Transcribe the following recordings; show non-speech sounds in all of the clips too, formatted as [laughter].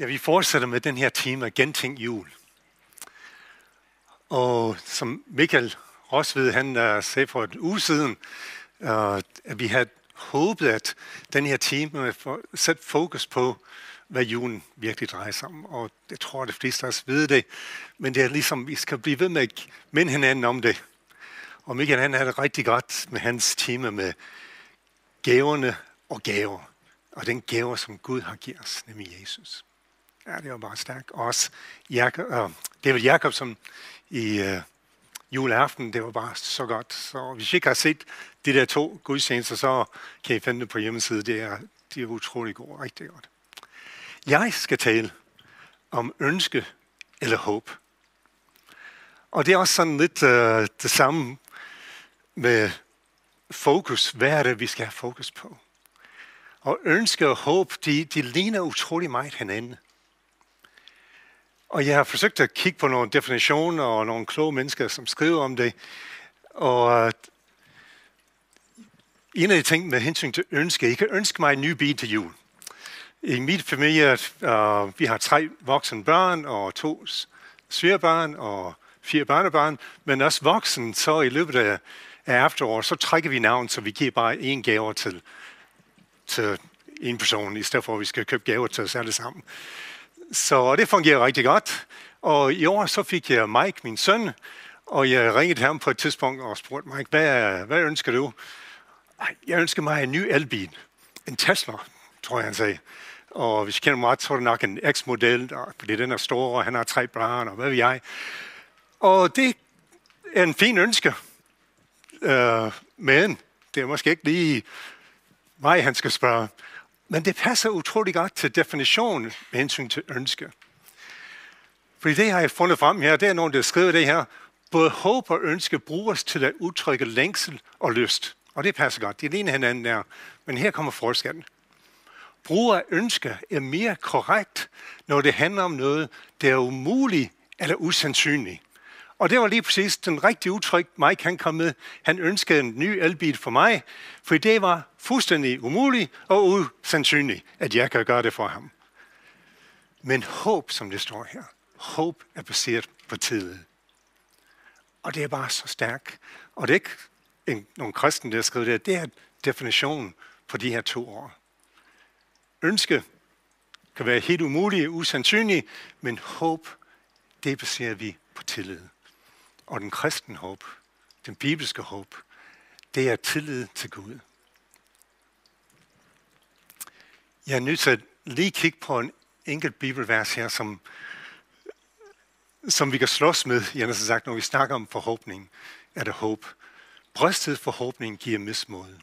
Ja, vi fortsætter med den her tema, Gentænk jul. Og som Michael Rosved, han uh, sagde for et uge siden, uh, at vi havde håbet, at den her tema får sat fokus på, hvad julen virkelig drejer sig om. Og jeg tror, at de fleste af os ved det. Men det er ligesom, vi skal blive ved med at minde hinanden om det. Og Michael, han havde det rigtig godt med hans tema med gaverne og gaver. Og den gaver, som Gud har givet os, nemlig Jesus. Ja, det var bare stærkt. Også Jacob, uh, øh, det Jacobsen Jakob, som i uh, juleaften, det var bare så godt. Så hvis I ikke har set de der to gudstjenester, så kan I finde det på hjemmesiden. Det er, de er utrolig gode, rigtig godt. Jeg skal tale om ønske eller håb. Og det er også sådan lidt uh, det samme med fokus. Hvad er det, vi skal have fokus på? Og ønske og håb, de, de ligner utrolig meget hinanden. Og jeg har forsøgt at kigge på nogle definitioner og nogle kloge mennesker, som skriver om det. Og øh, en af de ting med hensyn til ønske, jeg kan ønske mig en ny bil til jul. I mit familie, uh, vi har tre voksne børn og to svigerbørn og fire børnebørn, men også voksne, så i løbet af, af efteråret, så trækker vi navn, så vi giver bare en gave til, til en person, i stedet for at vi skal købe gaver til os alle sammen. Så det fungerer rigtig godt. Og i år så fik jeg Mike, min søn, og jeg ringede ham på et tidspunkt og spurgte Mike, hvad, hvad ønsker du? Jeg ønsker mig en ny elbil. En Tesla, tror jeg, han sagde. Og hvis jeg kender mig ret, så er det nok en X-model, fordi den er stor, og han har tre børn, og hvad ved jeg. Og det er en fin ønske. Øh, men det er måske ikke lige mig, han skal spørge. Men det passer utrolig godt til definitionen med hensyn til ønske. Fordi det har jeg fundet frem her, det er nogen, der skriver det her. Både håb og ønske bruges til at udtrykke længsel og lyst. Og det passer godt. De ligner hinanden der. Men her kommer forskellen. Brug af ønske er mere korrekt, når det handler om noget, der er umuligt eller usandsynligt. Og det var lige præcis den rigtige udtryk, Mike han kom med. Han ønskede en ny elbil for mig, for det var fuldstændig umuligt og usandsynligt, at jeg kan gøre det for ham. Men håb, som det står her, håb er baseret på tillid. Og det er bare så stærkt. Og det er ikke en, nogle kristne, der har skrevet det, det er definitionen på de her to år. Ønske kan være helt umuligt og usandsynligt, men håb, det baserer vi på tillid. Og den kristne håb, den bibelske håb, det er tillid til Gud. Jeg er nødt til at lige kigge på en enkelt bibelvers her, som, som vi kan slås med, jeg har sagt, når vi snakker om forhåbning, er det håb. Brystet forhåbning giver mismod.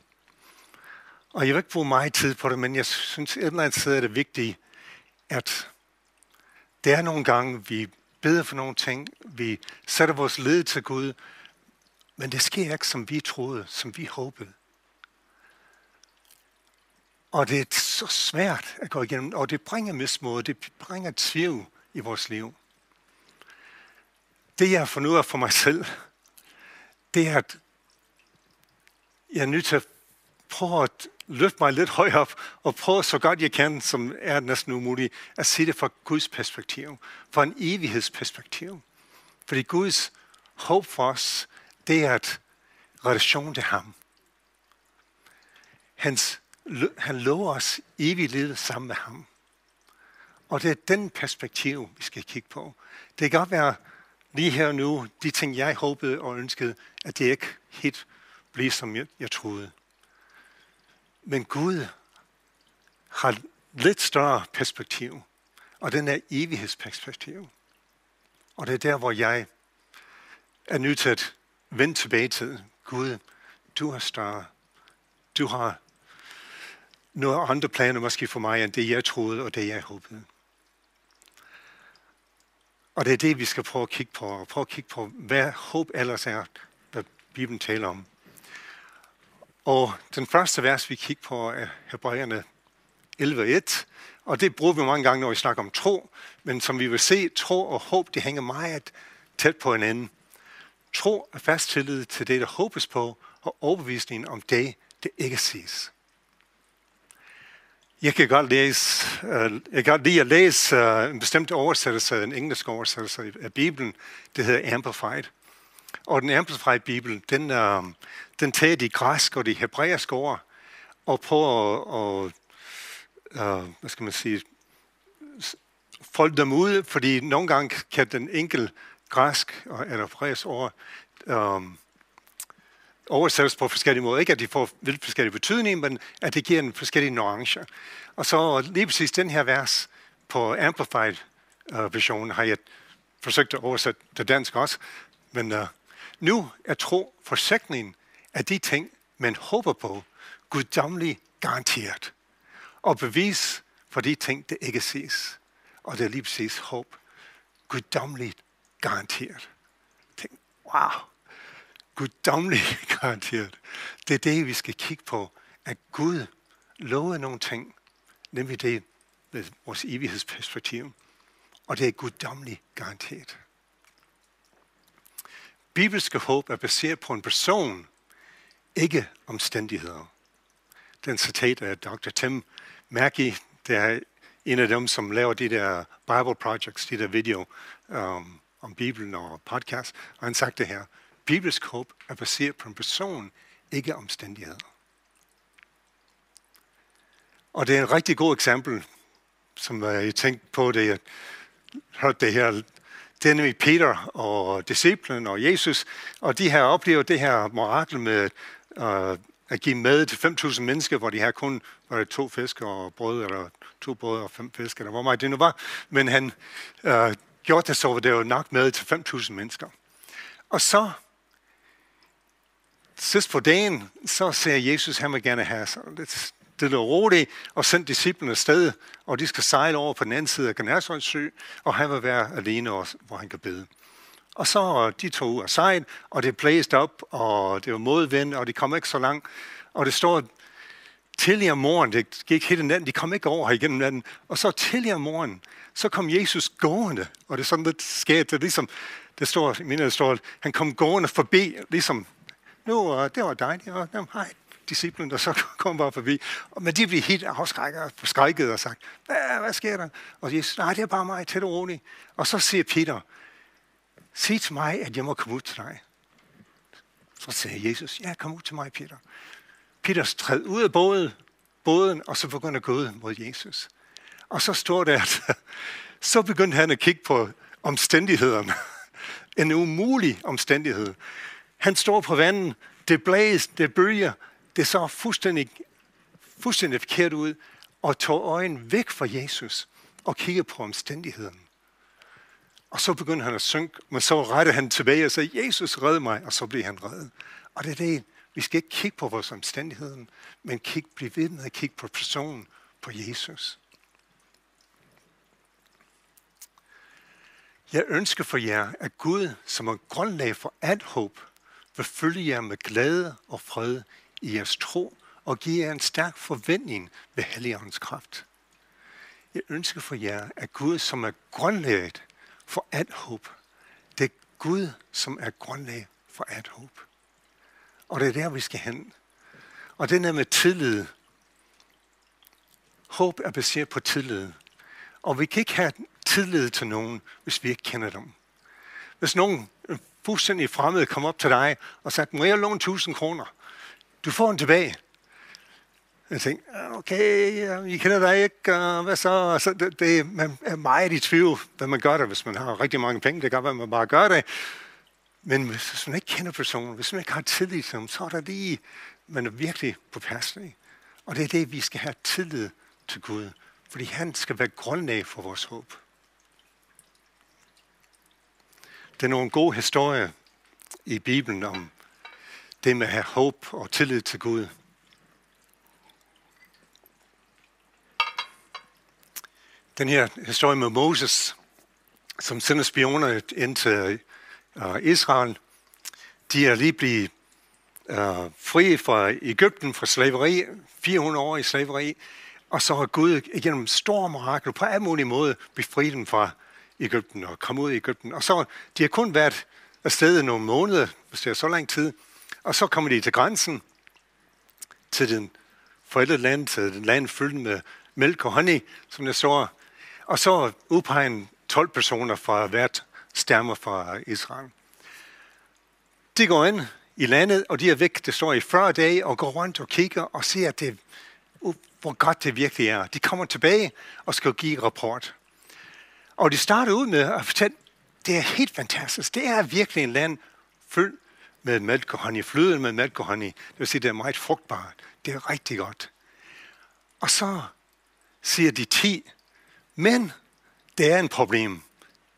Og jeg vil ikke bruge meget tid på det, men jeg synes et eller andet sted er det vigtigt, at der er nogle gange, vi beder for nogle ting, vi sætter vores led til Gud, men det sker ikke, som vi troede, som vi håbede. Og det er så svært at gå igennem, og det bringer mismod, det bringer tvivl i vores liv. Det jeg har fundet ud af for mig selv, det er, at jeg er nødt til at prøv at løfte mig lidt højere op og prøv så godt jeg kan, som er næsten umuligt, at se det fra Guds perspektiv, fra en evighedsperspektiv. Fordi Guds håb for os, det er at relation til ham. Hans, han lover os evigt liv sammen med ham. Og det er den perspektiv, vi skal kigge på. Det kan godt være lige her nu, de ting, jeg håbede og ønskede, at det ikke helt blev, som jeg, jeg troede. Men Gud har lidt større perspektiv, og den er evighedsperspektiv. Og det er der, hvor jeg er nødt til at vende tilbage til Gud. Du er større. Du har nogle andre planer måske for mig, end det jeg troede og det jeg håbede. Og det er det, vi skal prøve at kigge på, og prøve at kigge på, hvad håb ellers er, hvad Bibelen taler om. Og den første vers, vi kigger på, er Hebræerne 11.1. Og det bruger vi mange gange, når vi snakker om tro. Men som vi vil se, tro og håb, det hænger meget tæt på hinanden. Tro er fast tillid til det, der håbes på, og overbevisning om det, det ikke ses. Jeg kan godt læse, øh, jeg kan godt lide at læse øh, en bestemt oversættelse, en engelsk oversættelse af Bibelen. Det hedder Amplified. Og den Amplified Bibel, den, uh, den tager de græske og de hebræiske ord og prøver at, at uh, hvad skal man sige, folde dem ud, fordi nogle gange kan den enkel græsk eller hebræisk ord um, oversættes på forskellige måder. Ikke at de får vildt forskellige betydninger, men at det giver en forskellige nuancer. Og så lige præcis den her vers på Amplified uh, versionen har jeg forsøgt at oversætte til dansk også. Men uh, nu er tro forsikringen af de ting, man håber på, guddommelig garanteret. Og bevis for de ting, det ikke ses. Og det er lige præcis håb. Guddommeligt garanteret. Tænk, wow Guddommeligt [laughs] garanteret. Det er det, vi skal kigge på, at Gud lover nogle ting, nemlig det med vores evighedsperspektiv. Og det er guddommeligt garanteret. Bibelske håb er baseret på en person, ikke omstændigheder. Den citat af Dr. Tim Mackey, der er en af dem, som laver de der Bible Projects, de der video um, om Bibelen og podcast, og han sagt det her. Bibelsk håb er baseret på en person, ikke omstændigheder. Og det er en rigtig god eksempel, som jeg tænkte på, det jeg hørte det her. Det er nemlig Peter og disciplen og Jesus, og de har oplevet det her mirakel med uh, at give mad til 5.000 mennesker, hvor de her kun var det to fisk og brød, eller to brød og fem fisk, eller hvor meget det nu var. Men han uh, gjorde det så, det var nok mad til 5.000 mennesker. Og så sidst på dagen, så ser Jesus, han vil gerne have så lidt det lå roligt, og sendt disciplene sted, og de skal sejle over på den anden side af Genesaret sø, og han vil være alene, også, hvor han kan bede. Og så øh, de tog ud af sejl, og det blæste op, og det var modvind, og de kom ikke så langt. Og det står tidligere om morgen, det gik hele natten, de kom ikke over her igennem natten. Og så tidligere om morgen, så kom Jesus gående, og det er sådan lidt skægt, det er ligesom, det står, mener, det står, han kom gående forbi, ligesom nu, øh, det var dejligt, og dem, hej, disciplen, der så [laughs] kom bare forbi. Men de blev helt afskrækket og forskrækket og sagt, hvad, hvad sker der? Og Jesus, nej, det er bare mig, tæt og roligt. Og så siger Peter, sig til mig, at jeg må komme ud til dig. Så sagde Jesus, ja, kom ud til mig, Peter. Peter træd ud af båden, båden, og så begyndte at gå ud mod Jesus. Og så står der, at [laughs] så begyndte han at kigge på omstændighederne. [laughs] En umulig omstændighed. Han står på vandet, det blæser, det bølger, det så fuldstændig, fuldstændig forkert ud, og tog øjen væk fra Jesus og kigge på omstændigheden. Og så begyndte han at synke, men så rettede han tilbage og sagde, Jesus red mig, og så blev han reddet. Og det er det, vi skal ikke kigge på vores omstændigheder, men kigge, blive ved med at kigge på personen, på Jesus. Jeg ønsker for jer, at Gud, som er grundlag for alt håb, vil følge jer med glæde og fred i jeres tro og give jer en stærk forventning ved Helligåndens kraft. Jeg ønsker for jer, at Gud, som er grundlaget for alt håb, det er Gud, som er grundlag for alt håb. Og det er der, vi skal hen. Og det er med tillid. Håb er baseret på tillid. Og vi kan ikke have tillid til nogen, hvis vi ikke kender dem. Hvis nogen fuldstændig fremmede kom op til dig og sagde, må jeg låne 1000 kroner? Du får den tilbage. Jeg tænkte, okay, I kender dig ikke, hvad så? Altså, det, det, man er meget i tvivl, hvad man gør det, hvis man har rigtig mange penge. Det kan være, man bare gør det. Men hvis man ikke kender personen, hvis man ikke har tillid til dem, så er der lige, man er virkelig på påpasselig. Og det er det, vi skal have tillid til Gud. Fordi han skal være grundlag for vores håb. Det er nogle gode historier i Bibelen om det med at have håb og tillid til Gud. Den her historie med Moses, som sender spioner ind til øh, Israel, de er lige blevet øh, fri fra Ægypten, fra slaveri, 400 år i slaveri, og så har Gud igennem stor mirakel på alle mulige måder befriet dem fra Ægypten og komme ud i Ægypten. Og så, de har kun været afsted i nogle måneder, hvis det er så lang tid. Og så kommer de til grænsen, til den forældre land, til den land fyldt med mælk og honning, som der så. Og så udpeger 12 personer fra hvert stammer fra Israel. De går ind i landet, og de er væk, det står i 40 dage, og går rundt og kigger og ser, at det, uh, hvor godt det virkelig er. De kommer tilbage og skal give rapport. Og de starter ud med at fortælle, det er helt fantastisk. Det er virkelig en land fyldt med mælk og honning, med mælk og honning. Det vil sige, det er meget frugtbart. Det er rigtig godt. Og så siger de ti, men det er en problem.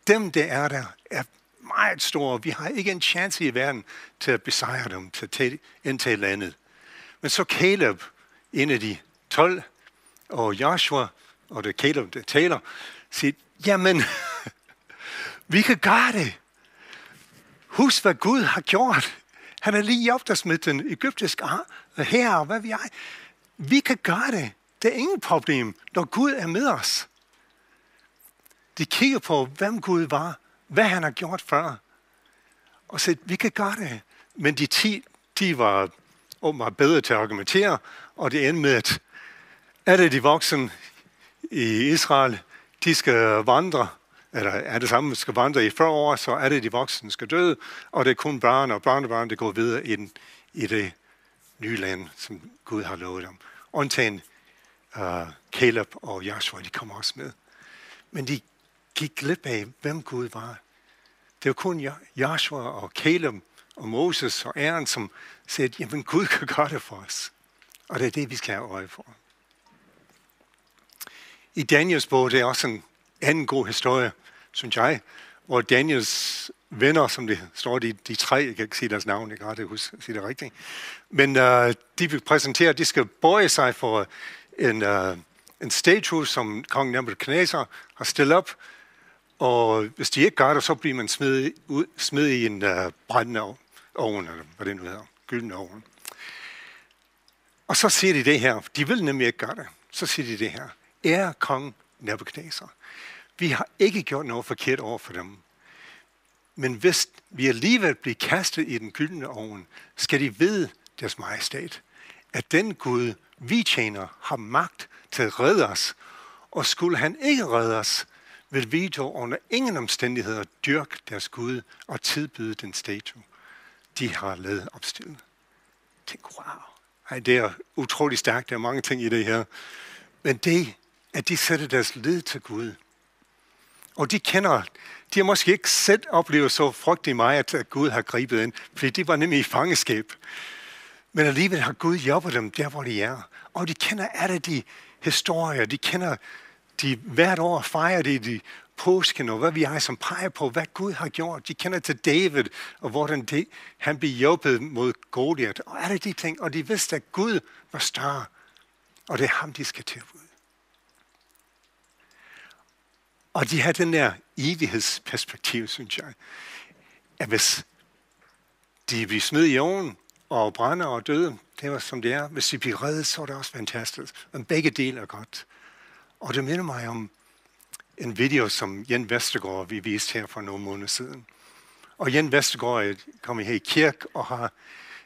Dem, der er der, er meget store. Vi har ikke en chance i verden til at besejre dem, til at indtage landet. Men så Caleb, en af de 12, og Joshua, og det Caleb, der taler, siger, jamen, [laughs] vi kan gøre det. Husk, hvad Gud har gjort. Han er lige opdagsmidt den egyptiske her, og hvad vi er. Vi kan gøre det. Det er ingen problem, når Gud er med os. De kigger på, hvem Gud var, hvad han har gjort før. Og så vi kan gøre det. Men de ti, de var åbenbart bedre til at argumentere, og det endte med, at alle de voksne i Israel, de skal vandre, eller øh, er det samme, skal vandre i 40 år, så er det de voksne, skal døde, og det er kun børn og børnebørn, der går videre i, i det nye land, som Gud har lovet dem. Undtagen uh, Caleb og Joshua, de kommer også med. Men de gik glip af, hvem Gud var. Det var kun Joshua og Caleb og Moses og Aaron, som sagde, jamen Gud kan gøre det for os. Og det er det, vi skal have øje for. I Daniels bog, det er også en anden god historie, synes jeg, hvor Daniels venner, som det står, de, de tre, jeg kan ikke sige deres navn, jeg kan ikke huske sige det rigtigt, men uh, de vil præsentere, de skal bøje sig for en, uh, en statue, som kongen Nebuchadnezzar har stillet op, og hvis de ikke gør det, så bliver man smidt, ud, smidt i en uh, brændende ovn, eller hvad det nu hedder, gyldne ovn. Og så siger de det her, de vil nemlig ikke gøre det, så siger de det her, ære kong Nebuchadnezzar. Vi har ikke gjort noget forkert over for dem. Men hvis vi alligevel bliver kastet i den gyldne ovn, skal de vide, deres majestæt, at den Gud, vi tjener, har magt til at redde os. Og skulle han ikke redde os, vil vi dog under ingen omstændigheder dyrke deres Gud og tilbyde den statue, de har lavet opstillet. Tænk, wow. Ej, det er utrolig stærkt. Der er mange ting i det her. Men det, at de sætter deres lid til Gud, og de kender, de har måske ikke selv oplevet så frygtelig meget, at Gud har grebet ind, fordi de var nemlig i fangeskab. Men alligevel har Gud hjulpet dem der, hvor de er. Og de kender alle de historier, de kender de hvert år fejrer de, de påsken, og hvad vi er, som peger på, hvad Gud har gjort. De kender til David, og hvordan det, han blev hjulpet mod Goliath, og alle de ting. Og de vidste, at Gud var større, og det er ham, de skal tilbyde. Og de har den der evighedsperspektiv, synes jeg. At hvis de bliver smidt i jorden og brænder og døde, det var som det er. Hvis de bliver reddet, så er det også fantastisk. Men begge dele er godt. Og det minder mig om en video, som Jan Vestergaard vi viste her for nogle måneder siden. Og Jan Vestergaard er kommet her i kirke og har,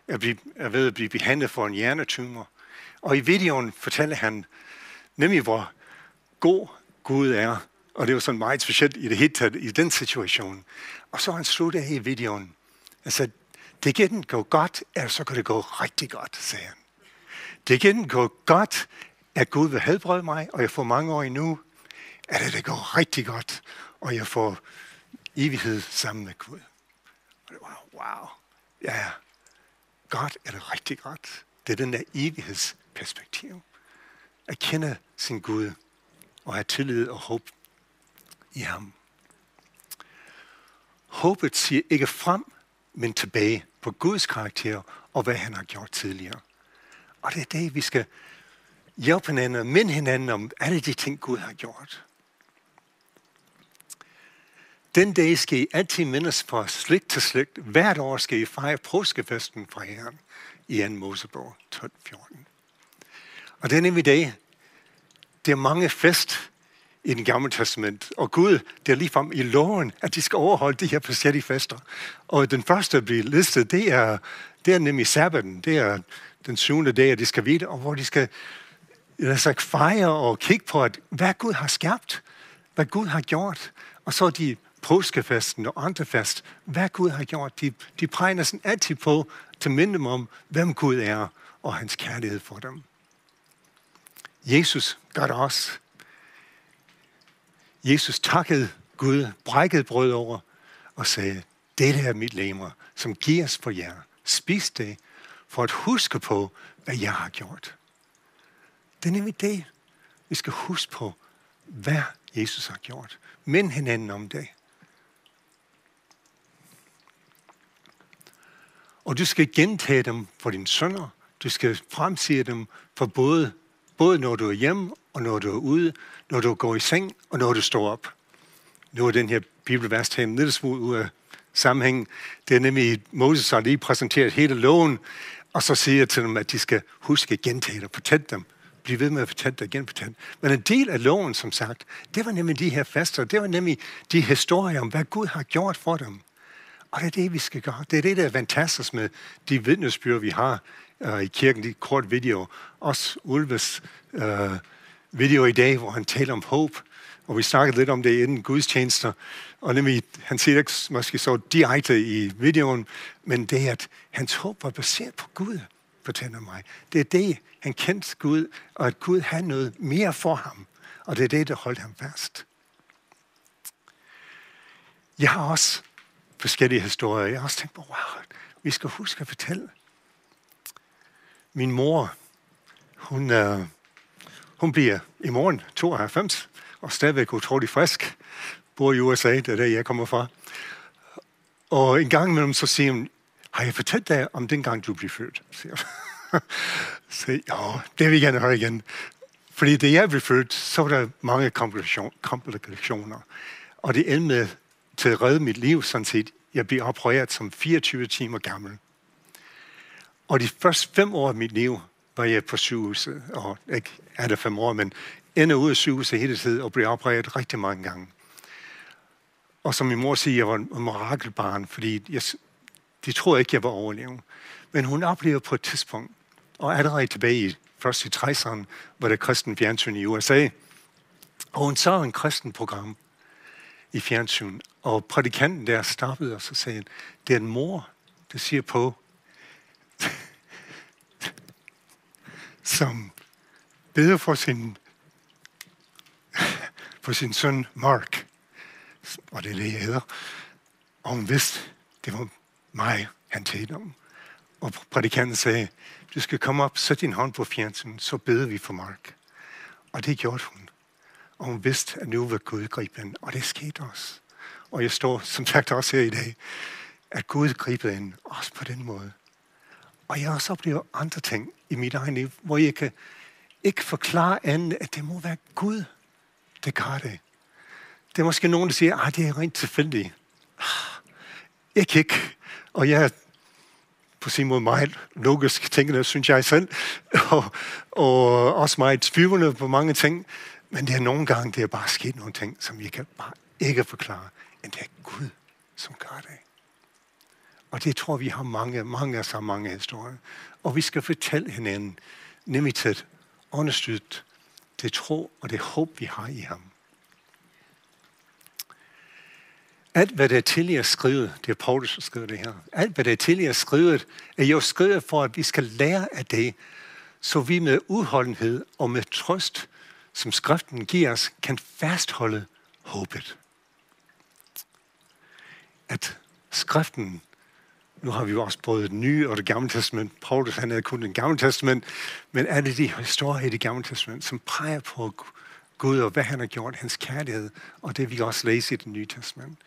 er, er ved at blive behandlet for en hjernetumor. Og i videoen fortæller han nemlig, hvor god Gud er og det var sådan meget specielt i det hele taget, i den situation. Og så han sluttede i videoen. Altså, det kan gå godt, eller så kan det gå rigtig godt, sagde han. Det kan gå godt, at Gud vil helbrede mig, og jeg får mange år endnu. Eller det går rigtig godt, og jeg får evighed sammen med Gud. Og det var, wow, ja, godt er det rigtig godt. Det er den der evighedsperspektiv. At kende sin Gud og have tillid og håb i ham. Håbet siger ikke frem, men tilbage på Guds karakter og hvad han har gjort tidligere. Og det er det, vi skal hjælpe hinanden og minde hinanden om alle de ting, Gud har gjort. Den dag skal I altid mindes fra slægt til slægt. Hvert år skal I fejre påskefesten fra Herren i 2. Mosebog 12.14. Og det er nemlig dag, Det er mange fest, i den gamle testament. Og Gud, det er ligefrem i loven, at de skal overholde de her forskellige fester. Og den første, der bliver listet, det er, det er nemlig sabbaten. Det er den syvende dag, at de skal vide, og hvor de skal lad sig fejre og kigge på, at hvad Gud har skabt, hvad Gud har gjort, og så de påskefesten og andre fest, hvad Gud har gjort, de, de præger næsten altid på til minde dem om, hvem Gud er og hans kærlighed for dem. Jesus gør det også. Jesus takkede Gud, brækkede brød over og sagde, dette er mit lemmer, som gives for jer. Spis det, for at huske på, hvad jeg har gjort. Det er nemlig det, vi skal huske på, hvad Jesus har gjort. Mind hinanden om det. Og du skal gentage dem for dine sønner. Du skal fremsige dem for både, både når du er hjemme, og når du er ude, når du går i seng, og når du står op. Nu er den her bibelvers taget en lille smule ud af sammenhængen. Det er nemlig, Moses har lige præsenteret hele loven, og så siger jeg til dem, at de skal huske at gentage det og fortælle dem. Bliv ved med at fortælle det igen, fortælle. Men en del af loven, som sagt, det var nemlig de her faster, det var nemlig de historier om, hvad Gud har gjort for dem. Og det er det, vi skal gøre. Det er det, der er fantastisk med de vidnesbyrd, vi har uh, i kirken, de kort video. Også Ulves uh, video i dag, hvor han taler om håb. Og vi snakkede lidt om det inden gudstjenester. Og nemlig, han siger ikke måske så direkte i videoen, men det er, at hans håb var baseret på Gud, fortæller mig. Det er det, han kendte Gud, og at Gud havde noget mere for ham. Og det er det, der holdt ham fast. Jeg har også forskellige historier. Jeg har også tænkt på, wow, vi skal huske at fortælle. Min mor, hun, øh, hun bliver i morgen 92, og stadigvæk utrolig frisk. Bor i USA, det er der, jeg kommer fra. Og en gang imellem så siger hun, har jeg fortalt dig om den gang, du blev født? Siger [laughs] så, ja, det vil jeg gerne høre igen. Fordi da jeg blev født, så var der mange komplikationer. Og det endte med til at redde mit liv, sådan set. Jeg blev opereret som 24 timer gammel. Og de første fem år af mit liv var jeg på sygehuset, og ikke er det fem år, men ender ud af sygehuset hele tiden og blev opereret rigtig mange gange. Og som min mor siger, jeg var en mirakelbarn, fordi jeg, de troede ikke, jeg var overlevende. Men hun oplevede på et tidspunkt, og allerede tilbage i først i 60'erne, var der kristen fjernsyn i USA, og hun så en kristen program i fjernsyn, og prædikanten der stoppede og så sagde, det er en mor, der siger på, som beder for sin, for sin søn Mark, og det er det, jeg hedder, og hun vidste, det var mig, han talte om. Og prædikanten sagde, du skal komme op, sæt din hånd på fjernsynet, så beder vi for Mark. Og det gjorde hun. Og hun vidste, at nu var Gud gribe ind. Og det skete også. Og jeg står som sagt også her i dag, at Gud griber ind, også på den måde. Og jeg også oplever andre ting i mit eget liv, hvor jeg kan ikke forklare andet, at det må være Gud, der gør det. Det er måske nogen, der siger, at det er rent tilfældigt. Ikke ikke. Og jeg er på sin måde meget logisk tænkende, synes jeg selv, [laughs] og, og også meget tvivlende på mange ting. Men det er nogle gange, det er bare sket nogle ting, som jeg kan bare ikke forklare. Men det er Gud, som gør det. Og det tror vi har mange, mange så mange historier. Og vi skal fortælle hinanden, nemlig til at understøtte det tro og det håb, vi har i ham. Alt, hvad der er tidligere skrevet, det er Paulus, der skriver det her, alt, hvad der er tidligere skrevet, er jo skrevet for, at vi skal lære af det, så vi med udholdenhed og med trøst, som skriften giver os, kan fastholde håbet. At skriften, nu har vi jo også både det nye og det gamle testament, Paulus han havde kun det gamle testament, men alle de historier i det gamle testament, som peger på Gud og hvad han har gjort, hans kærlighed, og det vi også læser i det nye testament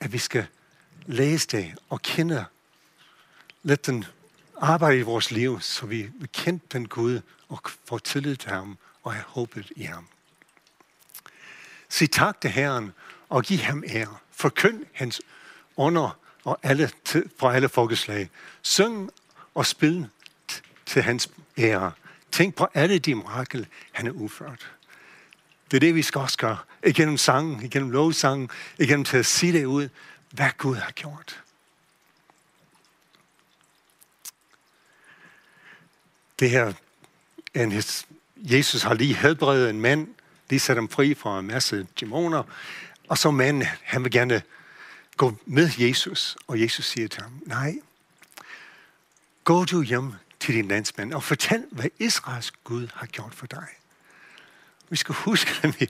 at vi skal læse det og kende, lad den arbejde i vores liv, så vi kender den Gud og får tillid til ham og har håbet i ham. Sig tak til Herren og giv ham ære. Forkynd hans under og alle, fra alle folkeslag. Syng og spil til hans ære. Tænk på alle de mirakel, han har udført. Det er det, vi skal også gøre. Igennem sangen, igennem lovsangen, igennem til at sige det ud, hvad Gud har gjort. Det her en, Jesus har lige helbredet en mand, lige sat ham fri fra en masse dæmoner, og så manden, han vil gerne gå med Jesus, og Jesus siger til ham, nej, gå du hjem til din landsmand og fortæl, hvad Israels Gud har gjort for dig. Vi skal huske at vi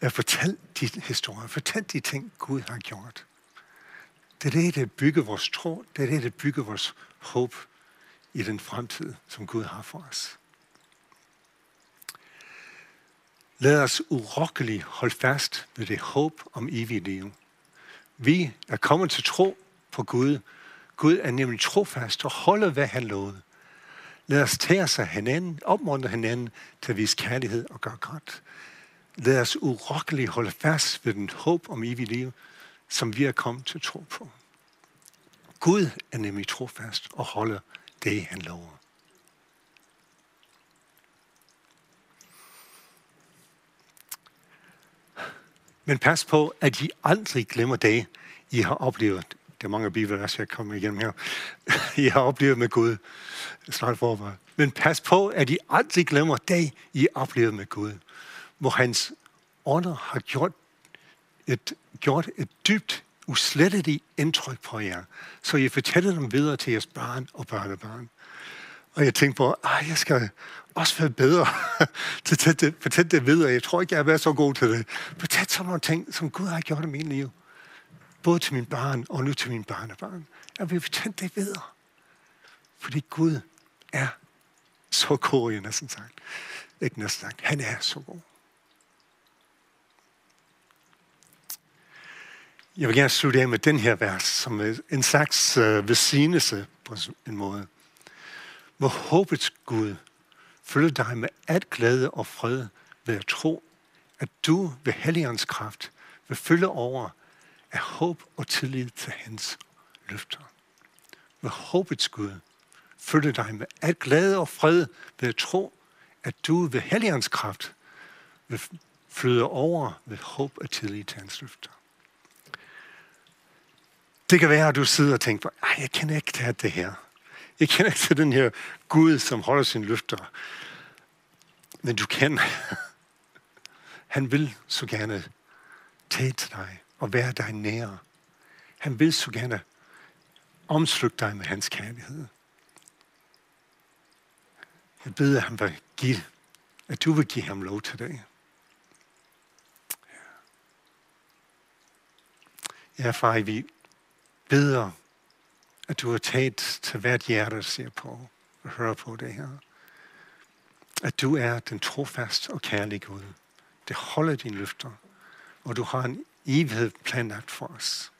at fortælle de historier, fortæl de ting, Gud har gjort. Det er det, der bygger vores tro, det er det, der bygger vores håb i den fremtid, som Gud har for os. Lad os urokkeligt holde fast ved det håb om evigt liv. Vi er kommet til tro på Gud. Gud er nemlig trofast og holder, hvad han lovede. Lad os tage sig hinanden, opmuntre hinanden til at vise kærlighed og gøre godt. Lad os urokkeligt holde fast ved den håb om evigt liv, som vi er kommet til tro på. Gud er nemlig trofast og holder det, han lover. Men pas på, at I aldrig glemmer det, I har oplevet. Det er mange bibelvers, jeg kommer igennem her. [laughs] I har oplevet med Gud. Snart forvar. Men pas på, at I aldrig glemmer det, I har oplevet med Gud. Hvor hans ånder har gjort et, gjort et dybt, usletteligt indtryk på jer. Så I fortæller dem videre til jeres barn og børnebørn. Og jeg tænkte på, at jeg skal også været bedre til at fortælle det videre. Jeg tror ikke, jeg har været så god til det. Fortæl så nogle ting, som Gud har gjort i min liv. Både til min barn og nu til min barnebarn. Jeg vil fortælle det videre. Fordi Gud er så god, jeg næsten sagt. Ikke næsten sagt. Han er så god. Jeg vil gerne slutte af med den her vers, som er en slags uh, velsignelse på en måde. Hvor håbets Gud følge dig med alt glæde og fred ved at tro, at du ved Helligåndens kraft vil følge over af håb og tillid til hans løfter. Med håbets Gud følge dig med alt glæde og fred ved at tro, at du ved Helligåndens kraft vil flyde over ved håb og tillid til hans løfter. Det kan være, at du sidder og tænker, at jeg kender ikke til det her. Jeg kender ikke til den her Gud, som holder sine løfter. Men du kan. Han vil så gerne tage til dig og være dig nær. Han vil så gerne omslutte dig med hans kærlighed. Jeg beder ham at give, at du vil give ham lov til det. Ja, far, vi beder, at du har taget til hvert hjerte, der ser på og hører på det her at du er den trofast og kærlige Gud. Det holder dine løfter, og du har en evighed planlagt for os.